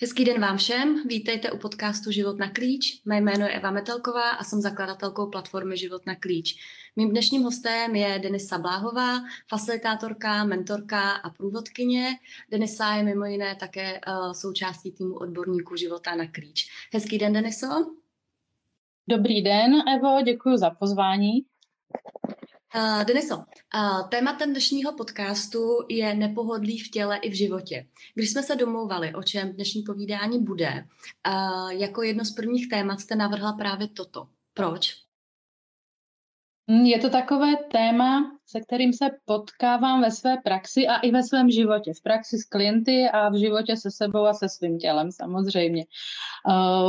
Hezký den vám všem, vítejte u podcastu Život na klíč. Mé jméno je Eva Metelková a jsem zakladatelkou platformy Život na klíč. Mým dnešním hostem je Denisa Bláhová, facilitátorka, mentorka a průvodkyně. Denisa je mimo jiné také uh, součástí týmu odborníků Života na klíč. Hezký den, Deniso. Dobrý den, Evo, děkuji za pozvání. Uh, Deniso, uh, tématem dnešního podcastu je nepohodlí v těle i v životě. Když jsme se domlouvali, o čem dnešní povídání bude, uh, jako jedno z prvních témat jste navrhla právě toto. Proč? Hm, je to takové téma, se kterým se potkávám ve své praxi a i ve svém životě. V praxi s klienty a v životě se sebou a se svým tělem samozřejmě.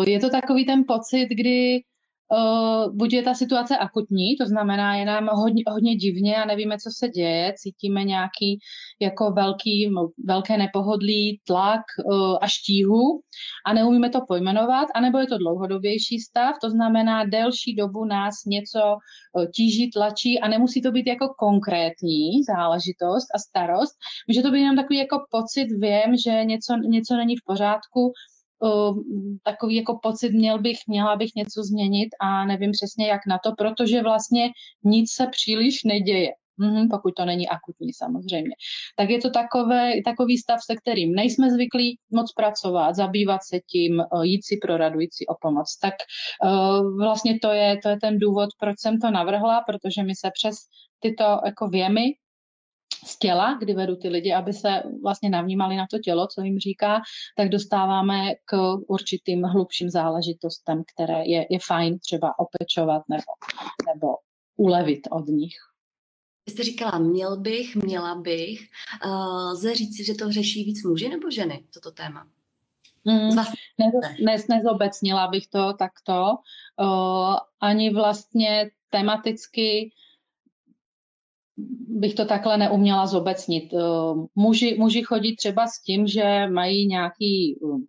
Je to takový ten pocit, kdy Uh, buď je ta situace akutní, to znamená, je nám hodně, hodně divně a nevíme, co se děje, cítíme nějaký jako velký, velké nepohodlí, tlak uh, a štíhu a neumíme to pojmenovat, anebo je to dlouhodobější stav, to znamená, delší dobu nás něco uh, tíží, tlačí a nemusí to být jako konkrétní záležitost a starost, může to být jenom takový jako pocit, vím, že něco, něco není v pořádku, takový jako pocit, měl bych, měla bych něco změnit a nevím přesně jak na to, protože vlastně nic se příliš neděje. Mm, pokud to není akutní samozřejmě. Tak je to takové, takový stav, se kterým nejsme zvyklí moc pracovat, zabývat se tím, jít si pro radu, jít si o pomoc. Tak uh, vlastně to je, to je ten důvod, proč jsem to navrhla, protože my se přes tyto jako věmy z těla, kdy vedu ty lidi, aby se vlastně navnímali na to tělo, co jim říká, tak dostáváme k určitým hlubším záležitostem, které je, je fajn třeba opečovat nebo, nebo ulevit od nich. Vy jste říkala, měl bych, měla bych. Uh, lze říct, že to řeší víc muži nebo ženy, toto téma? Mm, ne, nezobecnila bych to takto. Uh, ani vlastně tematicky bych to takhle neuměla zobecnit. Eh, muži, muži chodí třeba s tím, že mají nějaký eh,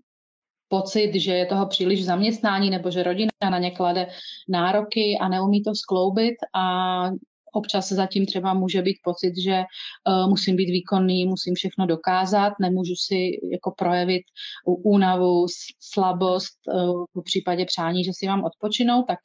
pocit, že je toho příliš zaměstnání nebo že rodina na ně klade nároky a neumí to skloubit a občas zatím třeba může být pocit, že uh, musím být výkonný, musím všechno dokázat, nemůžu si jako projevit únavu, slabost, v případě přání, že si mám odpočinout, tak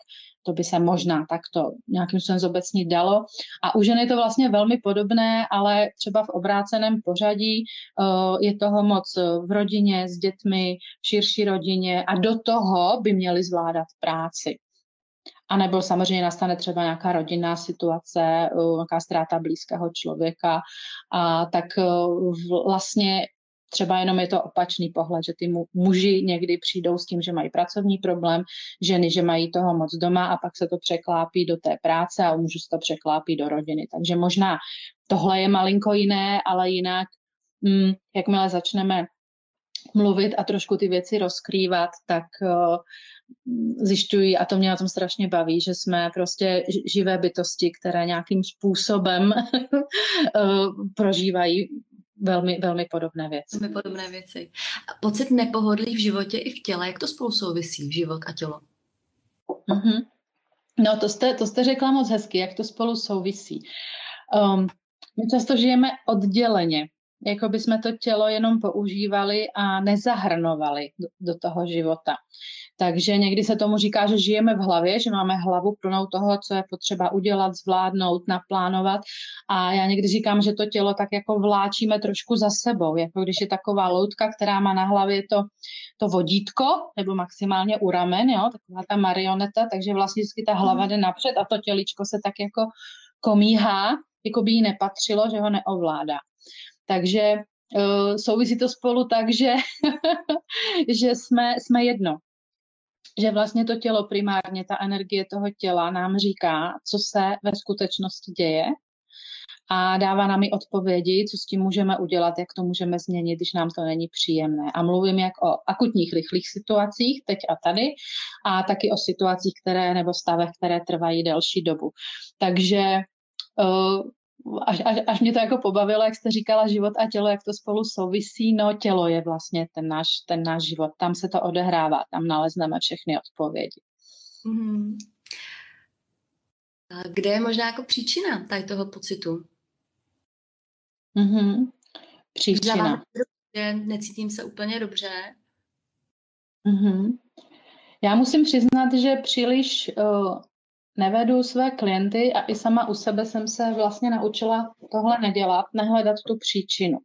to by se možná takto nějakým způsobem zobecnit dalo. A u žen je to vlastně velmi podobné, ale třeba v obráceném pořadí uh, je toho moc v rodině, s dětmi, v širší rodině a do toho by měli zvládat práci. A nebo samozřejmě nastane třeba nějaká rodinná situace, nějaká ztráta blízkého člověka, a tak vlastně třeba jenom je to opačný pohled, že ty muži někdy přijdou s tím, že mají pracovní problém, ženy, že mají toho moc doma a pak se to překlápí do té práce a mužů se to překlápí do rodiny. Takže možná tohle je malinko jiné, ale jinak, hm, jakmile začneme mluvit a trošku ty věci rozkrývat, tak uh, zjišťují, a to mě na tom strašně baví, že jsme prostě živé bytosti, které nějakým způsobem uh, prožívají velmi, velmi podobné věci. Velmi podobné věci. Pocit nepohodlí v životě i v těle, jak to spolu souvisí, život a tělo? Mm-hmm. No, to jste, to jste řekla moc hezky, jak to spolu souvisí. Um, my často žijeme odděleně, jako by jsme to tělo jenom používali a nezahrnovali do, do toho života. Takže někdy se tomu říká, že žijeme v hlavě, že máme hlavu plnou toho, co je potřeba udělat, zvládnout, naplánovat. A já někdy říkám, že to tělo tak jako vláčíme trošku za sebou, jako když je taková loutka, která má na hlavě to, to vodítko, nebo maximálně u ramen, jo, taková ta marioneta, takže vlastně vždycky ta hlava jde napřed a to těličko se tak jako komíhá, jako by jí nepatřilo, že ho neovládá. Takže uh, souvisí to spolu tak, že, že jsme, jsme jedno že vlastně to tělo primárně, ta energie toho těla nám říká, co se ve skutečnosti děje a dává nám i odpovědi, co s tím můžeme udělat, jak to můžeme změnit, když nám to není příjemné. A mluvím jak o akutních, rychlých situacích, teď a tady, a taky o situacích, které nebo stavech, které trvají delší dobu. Takže uh, až, až, až mě to jako pobavilo, jak jste říkala, život a tělo, jak to spolu souvisí, no tělo je vlastně ten náš, ten náš život, tam se to odehrává, tam nalezneme všechny odpovědi. Mm-hmm. A kde je možná jako příčina tady toho pocitu? Mm-hmm. Příčina. Že necítím se úplně dobře Mm-hmm. Já musím přiznat, že příliš uh, nevedu své klienty a i sama u sebe jsem se vlastně naučila tohle nedělat, nehledat tu příčinu.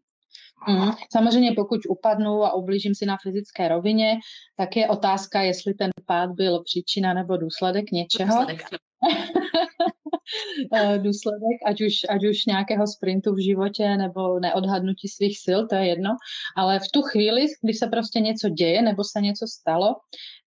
Mm. Samozřejmě pokud upadnu a ublížím si na fyzické rovině, tak je otázka, jestli ten pád byl příčina nebo důsledek něčeho. Důsledek. Eh, důsledek, ať už, ať už nějakého sprintu v životě nebo neodhadnutí svých sil, to je jedno. Ale v tu chvíli, když se prostě něco děje nebo se něco stalo,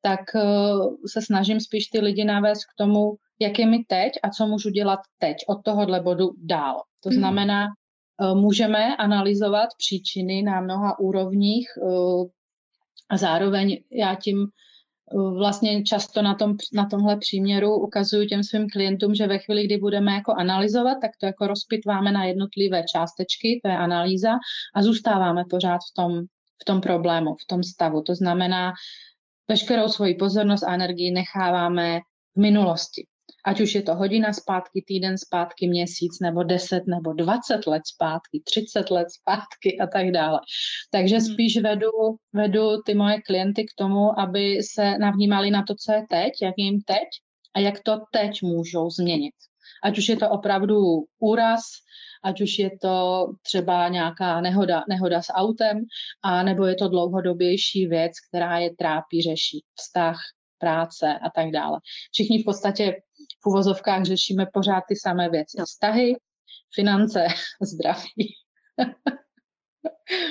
tak uh, se snažím spíš ty lidi navést k tomu, jak je mi teď a co můžu dělat teď od tohohle bodu dál. To mhm. znamená, uh, můžeme analyzovat příčiny na mnoha úrovních a zároveň já tím vlastně často na, tom, na tomhle příměru ukazuju těm svým klientům, že ve chvíli, kdy budeme jako analyzovat, tak to jako rozpitváme na jednotlivé částečky, to je analýza, a zůstáváme pořád v tom, v tom problému, v tom stavu. To znamená, veškerou svoji pozornost a energii necháváme v minulosti. Ať už je to hodina zpátky, týden zpátky, měsíc, nebo 10, nebo 20 let zpátky, 30 let zpátky a tak dále. Takže hmm. spíš vedu, vedu ty moje klienty k tomu, aby se navnímali na to, co je teď, jak jim teď a jak to teď můžou změnit. Ať už je to opravdu úraz, ať už je to třeba nějaká nehoda, nehoda s autem, a nebo je to dlouhodobější věc, která je trápí, řeší vztah, práce a tak dále. Všichni v podstatě v uvozovkách řešíme pořád ty samé věci. Vztahy, finance, zdraví.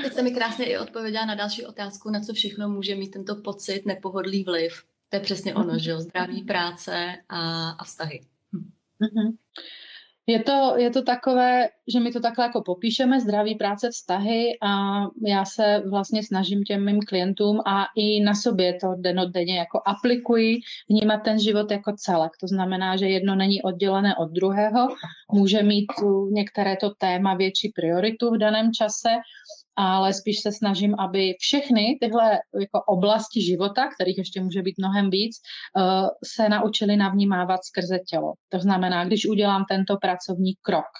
Teď jste mi krásně i odpověděla na další otázku, na co všechno může mít tento pocit nepohodlý vliv. To je přesně ono, že jo? Zdraví, práce a, a vztahy. Hm. Mm-hmm. Je to, je to takové, že my to takhle jako popíšeme, zdraví, práce, vztahy a já se vlastně snažím těm mým klientům a i na sobě to denodenně jako aplikuji, vnímat ten život jako celek. To znamená, že jedno není oddělené od druhého, může mít některé to téma větší prioritu v daném čase ale spíš se snažím, aby všechny tyhle jako oblasti života, kterých ještě může být mnohem víc, eh, se naučili navnímávat skrze tělo. To znamená, když udělám tento pracovní krok,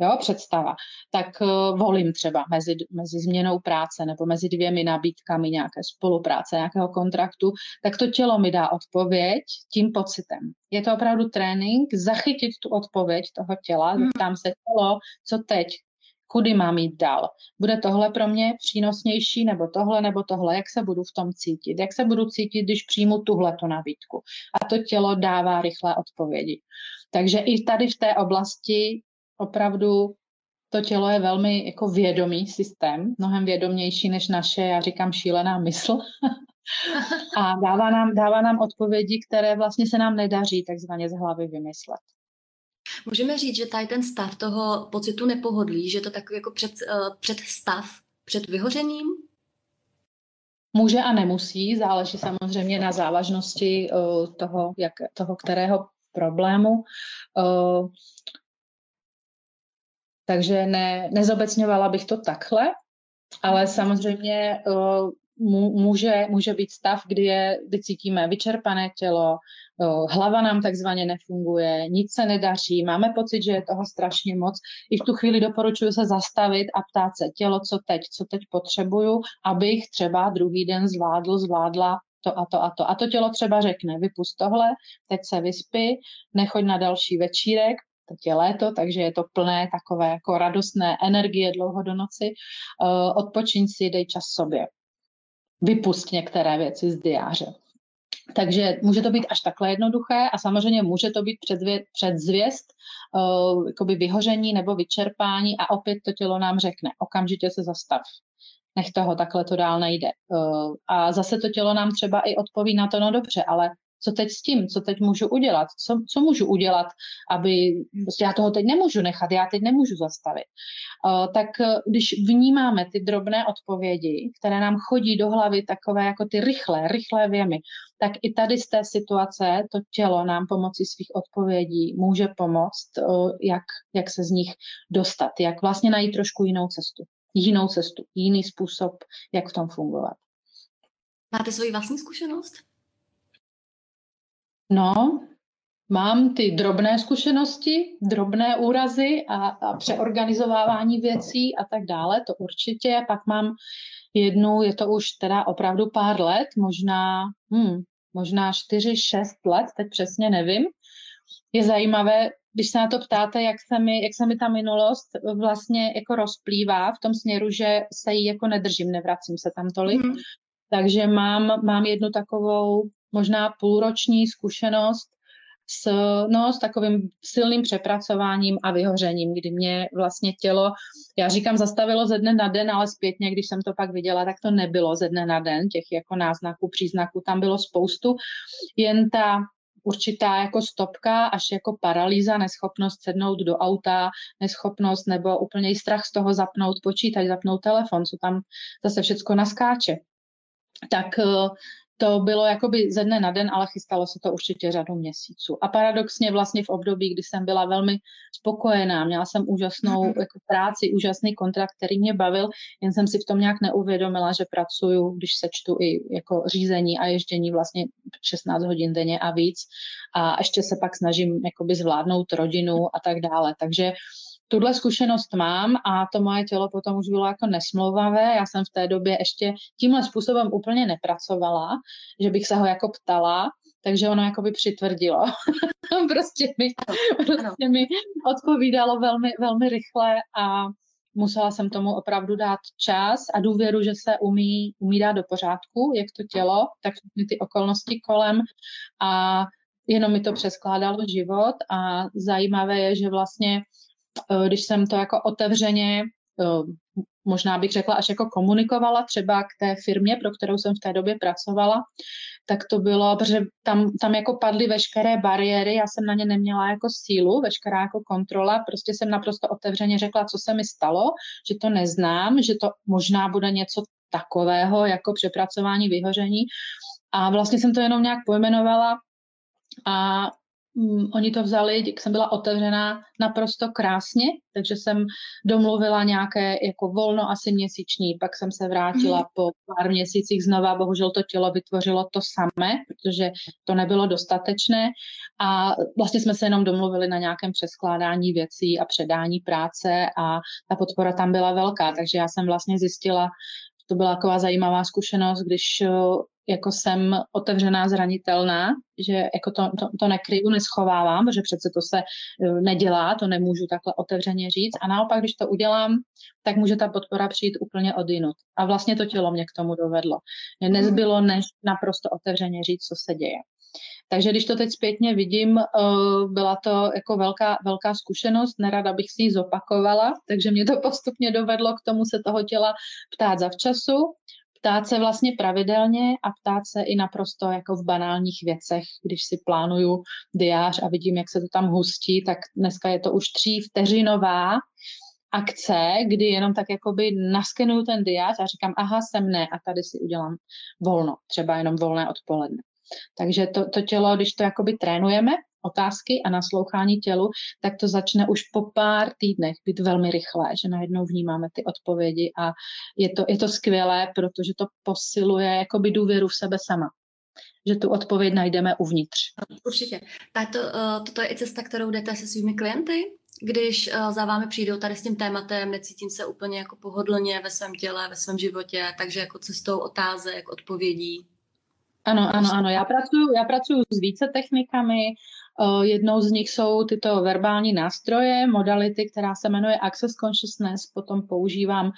jo, představa, tak uh, volím třeba mezi, mezi změnou práce nebo mezi dvěmi nabídkami nějaké spolupráce, nějakého kontraktu, tak to tělo mi dá odpověď tím pocitem. Je to opravdu trénink, zachytit tu odpověď toho těla, hmm. zeptám se tělo, co teď, kudy mám jít dál. Bude tohle pro mě přínosnější, nebo tohle, nebo tohle, jak se budu v tom cítit, jak se budu cítit, když přijmu tuhle tu nabídku. A to tělo dává rychlé odpovědi. Takže i tady v té oblasti opravdu to tělo je velmi jako vědomý systém, mnohem vědomější než naše, já říkám, šílená mysl. a dává nám, dává nám odpovědi, které vlastně se nám nedaří takzvaně z hlavy vymyslet. Můžeme říct, že tady ten stav toho pocitu nepohodlí, že to takový jako před, uh, před stav, před vyhořením? Může a nemusí, záleží samozřejmě na závažnosti uh, toho, jak, toho kterého problému. Uh, takže ne, nezobecňovala bych to takhle, ale samozřejmě uh, může, může být stav, kdy, je, kdy cítíme vyčerpané tělo, hlava nám takzvaně nefunguje, nic se nedaří, máme pocit, že je toho strašně moc. I v tu chvíli doporučuji se zastavit a ptát se tělo, co teď, co teď potřebuju, abych třeba druhý den zvládl, zvládla to a to a to. A to tělo třeba řekne, vypust tohle, teď se vyspí, nechoď na další večírek, teď je léto, takže je to plné takové jako radostné energie dlouho do noci. Odpočiň si, dej čas sobě vypust některé věci z diáře. Takže může to být až takhle jednoduché a samozřejmě může to být předzvě, předzvěst, uh, vyhoření nebo vyčerpání a opět to tělo nám řekne, okamžitě se zastav. Nech toho, takhle to dál nejde. Uh, a zase to tělo nám třeba i odpoví na to, no dobře, ale co teď s tím, co teď můžu udělat, co, co můžu udělat, aby, prostě já toho teď nemůžu nechat, já teď nemůžu zastavit. Uh, tak uh, když vnímáme ty drobné odpovědi, které nám chodí do hlavy, takové jako ty rychlé, rychlé věmy, tak i tady z té situace to tělo nám pomocí svých odpovědí může pomoct, uh, jak, jak se z nich dostat, jak vlastně najít trošku jinou cestu. Jinou cestu, jiný způsob, jak v tom fungovat. Máte svoji vlastní zkušenost? No, mám ty drobné zkušenosti, drobné úrazy a, a přeorganizovávání věcí a tak dále, to určitě. Pak mám jednu, je to už teda opravdu pár let, možná, hmm, možná 4-6 let, teď přesně nevím. Je zajímavé, když se na to ptáte, jak se mi, jak se mi ta minulost vlastně jako rozplývá v tom směru, že se jí jako nedržím, nevracím se tam tolik. Mm. Takže mám, mám jednu takovou možná půlroční zkušenost s, no, s takovým silným přepracováním a vyhořením, kdy mě vlastně tělo, já říkám, zastavilo ze dne na den, ale zpětně, když jsem to pak viděla, tak to nebylo ze dne na den, těch jako náznaků, příznaků tam bylo spoustu, jen ta určitá jako stopka, až jako paralýza, neschopnost sednout do auta, neschopnost nebo úplně strach z toho zapnout počítač, zapnout telefon, co tam zase všecko naskáče. Tak eh, to bylo jakoby ze dne na den, ale chystalo se to určitě řadu měsíců. A paradoxně vlastně v období, kdy jsem byla velmi spokojená, měla jsem úžasnou mm-hmm. jako práci, úžasný kontrakt, který mě bavil, jen jsem si v tom nějak neuvědomila, že pracuju, když se čtu i jako řízení a ježdění vlastně 16 hodin denně a víc. A ještě se pak snažím jakoby zvládnout rodinu a tak dále. Takže tuhle zkušenost mám a to moje tělo potom už bylo jako nesmlouvavé. Já jsem v té době ještě tímhle způsobem úplně nepracovala, že bych se ho jako ptala, takže ono jako by přitvrdilo. prostě, mi, prostě mi odpovídalo velmi, velmi rychle a musela jsem tomu opravdu dát čas a důvěru, že se umí, umí dát do pořádku, jak to tělo, tak všechny ty okolnosti kolem a jenom mi to přeskládalo život a zajímavé je, že vlastně když jsem to jako otevřeně, eh, možná bych řekla, až jako komunikovala třeba k té firmě, pro kterou jsem v té době pracovala, tak to bylo, protože tam, tam jako padly veškeré bariéry, já jsem na ně neměla jako sílu, veškerá jako kontrola, prostě jsem naprosto otevřeně řekla, co se mi stalo, že to neznám, že to možná bude něco takového jako přepracování vyhoření. A vlastně jsem to jenom nějak pojmenovala a oni to vzali, jak jsem byla otevřená naprosto krásně, takže jsem domluvila nějaké jako volno asi měsíční, pak jsem se vrátila mm. po pár měsících znova, bohužel to tělo vytvořilo to samé, protože to nebylo dostatečné a vlastně jsme se jenom domluvili na nějakém přeskládání věcí a předání práce a ta podpora tam byla velká, takže já jsem vlastně zjistila, to byla taková zajímavá zkušenost, když jako jsem otevřená, zranitelná, že jako to, to, to nekryju, neschovávám, protože přece to se eh, nedělá, to nemůžu takhle otevřeně říct. A naopak, když to udělám, tak může ta podpora přijít úplně odinut. A vlastně to tělo mě k tomu dovedlo. Mě nezbylo, než naprosto otevřeně říct, co se děje. Takže když to teď zpětně vidím, eh, byla to jako velká, velká zkušenost, nerada bych si ji zopakovala, takže mě to postupně dovedlo k tomu se toho těla ptát zavčasu, ptát se vlastně pravidelně a ptát se i naprosto jako v banálních věcech, když si plánuju diář a vidím, jak se to tam hustí, tak dneska je to už tří vteřinová akce, kdy jenom tak jakoby naskenuju ten diář a říkám, aha, jsem ne a tady si udělám volno, třeba jenom volné odpoledne. Takže to, to tělo, když to jakoby trénujeme, otázky a naslouchání tělu, tak to začne už po pár týdnech být velmi rychlé, že najednou vnímáme ty odpovědi a je to, je to skvělé, protože to posiluje jakoby důvěru v sebe sama že tu odpověď najdeme uvnitř. Určitě. Tato, uh, toto je i cesta, kterou jdete se svými klienty? Když uh, za vámi přijdou tady s tím tématem, necítím se úplně jako pohodlně ve svém těle, ve svém životě, takže jako cestou otázek, odpovědí. Ano, ano, ano. Já pracuji, já pracuji s více technikami. Jednou z nich jsou tyto verbální nástroje, modality, která se jmenuje Access Consciousness. Potom používám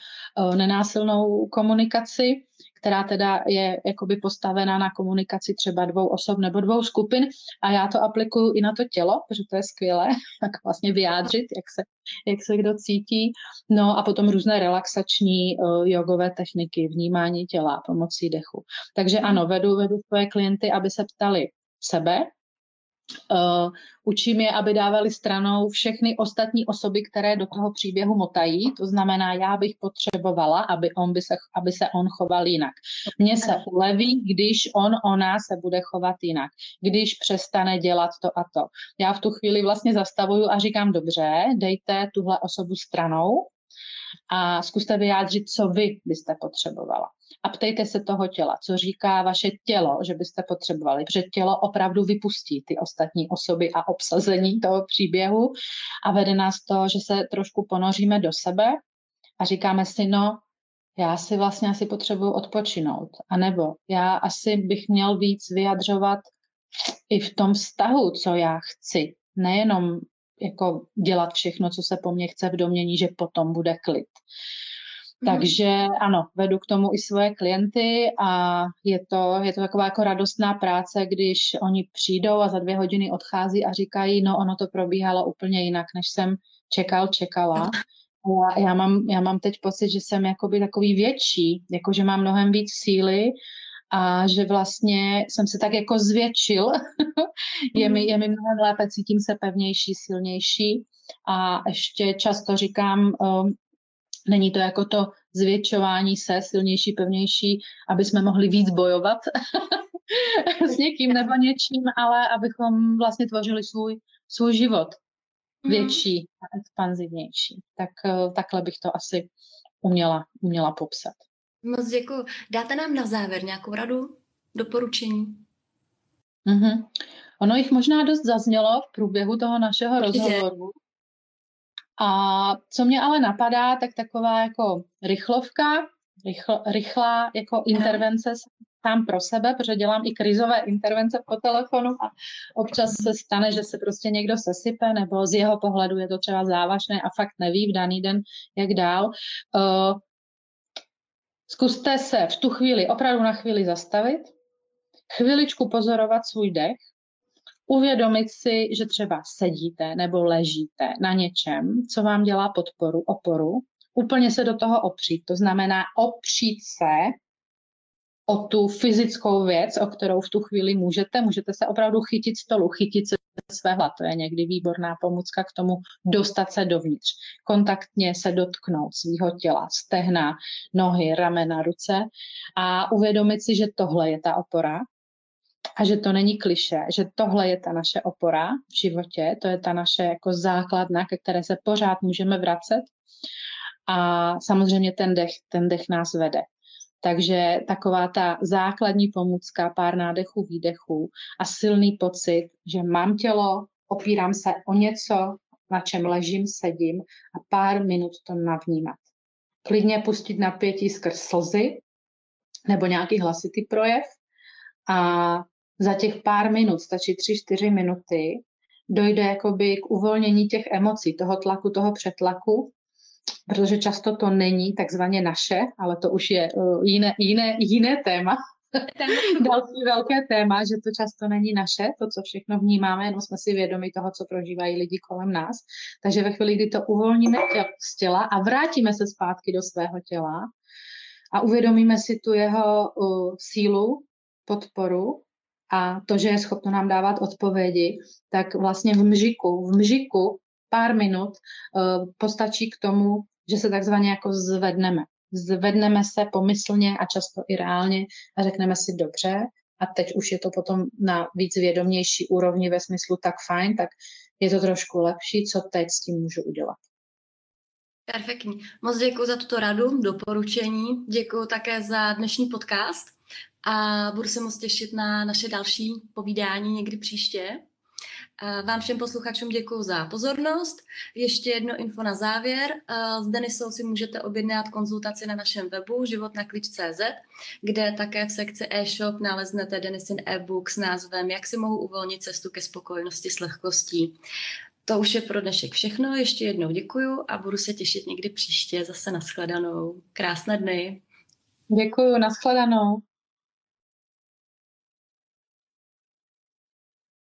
nenásilnou komunikaci, která teda je jakoby postavená na komunikaci třeba dvou osob nebo dvou skupin a já to aplikuju i na to tělo, protože to je skvělé, tak vlastně vyjádřit, jak se, jak se kdo cítí. No a potom různé relaxační uh, jogové techniky, vnímání těla pomocí dechu. Takže ano, vedu, vedu svoje klienty, aby se ptali sebe, Uh, učím je, aby dávali stranou všechny ostatní osoby, které do toho příběhu motají. To znamená, já bych potřebovala, aby, on by se, aby se on choval jinak. Mně se uleví, když on, ona se bude chovat jinak. Když přestane dělat to a to. Já v tu chvíli vlastně zastavuju a říkám, dobře, dejte tuhle osobu stranou a zkuste vyjádřit, co vy byste potřebovala a ptejte se toho těla, co říká vaše tělo, že byste potřebovali, protože tělo opravdu vypustí ty ostatní osoby a obsazení toho příběhu a vede nás to, že se trošku ponoříme do sebe a říkáme si, no, já si vlastně asi potřebuji odpočinout. A nebo já asi bych měl víc vyjadřovat i v tom vztahu, co já chci. Nejenom jako dělat všechno, co se po mně chce v domění, že potom bude klid. Mhm. Takže ano, vedu k tomu i svoje klienty a je to, je to taková jako radostná práce, když oni přijdou a za dvě hodiny odchází a říkají, no ono to probíhalo úplně jinak, než jsem čekal, čekala. Já, já, mám, já mám teď pocit, že jsem jakoby takový větší, jako že mám mnohem víc síly a že vlastně jsem se tak jako zvětšil. je, mi, je mi mnohem lépe, cítím se pevnější, silnější a ještě často říkám, um, není to jako to zvětšování se, silnější, pevnější, aby jsme mohli víc bojovat s někým nebo něčím, ale abychom vlastně tvořili svůj, svůj život mhm. větší a expanzivnější. Tak uh, takhle bych to asi uměla, uměla popsat. Moc děkuji. Dáte nám na závěr nějakou radu, doporučení? Mm-hmm. Ono jich možná dost zaznělo v průběhu toho našeho Určitě. rozhovoru. A co mě ale napadá, tak taková jako rychlovka, rychl, rychlá jako intervence sám pro sebe, protože dělám i krizové intervence po telefonu a občas se stane, že se prostě někdo sesype, nebo z jeho pohledu je to třeba závažné a fakt neví v daný den, jak dál. Zkuste se v tu chvíli opravdu na chvíli zastavit, chviličku pozorovat svůj dech, uvědomit si, že třeba sedíte nebo ležíte na něčem, co vám dělá podporu, oporu, úplně se do toho opřít. To znamená opřít se o tu fyzickou věc, o kterou v tu chvíli můžete. Můžete se opravdu chytit stolu, chytit se svého. To je někdy výborná pomůcka k tomu dostat se dovnitř. Kontaktně se dotknout svého těla, stehna, nohy, ramena, ruce a uvědomit si, že tohle je ta opora a že to není kliše, že tohle je ta naše opora v životě, to je ta naše jako základna, ke které se pořád můžeme vracet a samozřejmě ten dech, ten dech nás vede. Takže taková ta základní pomůcka, pár nádechů, výdechů a silný pocit, že mám tělo, opírám se o něco, na čem ležím, sedím a pár minut to navnímat. Klidně pustit napětí skrz slzy nebo nějaký hlasitý projev a za těch pár minut, stačí tři, čtyři minuty, dojde jakoby k uvolnění těch emocí, toho tlaku, toho přetlaku protože často to není takzvaně naše, ale to už je uh, jiné, jiné, jiné téma. Další velké téma, že to často není naše, to, co všechno vnímáme, jenom jsme si vědomi toho, co prožívají lidi kolem nás. Takže ve chvíli, kdy to uvolníme z těla a vrátíme se zpátky do svého těla a uvědomíme si tu jeho uh, sílu, podporu a to, že je schopno nám dávat odpovědi, tak vlastně v mžiku, v mžiku pár minut uh, postačí k tomu, že se takzvaně jako zvedneme. Zvedneme se pomyslně a často i reálně a řekneme si dobře a teď už je to potom na víc vědomější úrovni ve smyslu tak fajn, tak je to trošku lepší, co teď s tím můžu udělat. Perfektní. Moc děkuji za tuto radu, doporučení. Děkuji také za dnešní podcast a budu se moc těšit na naše další povídání někdy příště. Vám všem posluchačům děkuji za pozornost. Ještě jedno info na závěr. S Denisou si můžete objednat konzultaci na našem webu životnaklíč.cz, kde také v sekci e-shop naleznete Denisin e-book s názvem Jak si mohu uvolnit cestu ke spokojenosti s lehkostí. To už je pro dnešek všechno. Ještě jednou děkuji a budu se těšit někdy příště zase na shledanou. Krásné dny. Děkuji, nashledanou.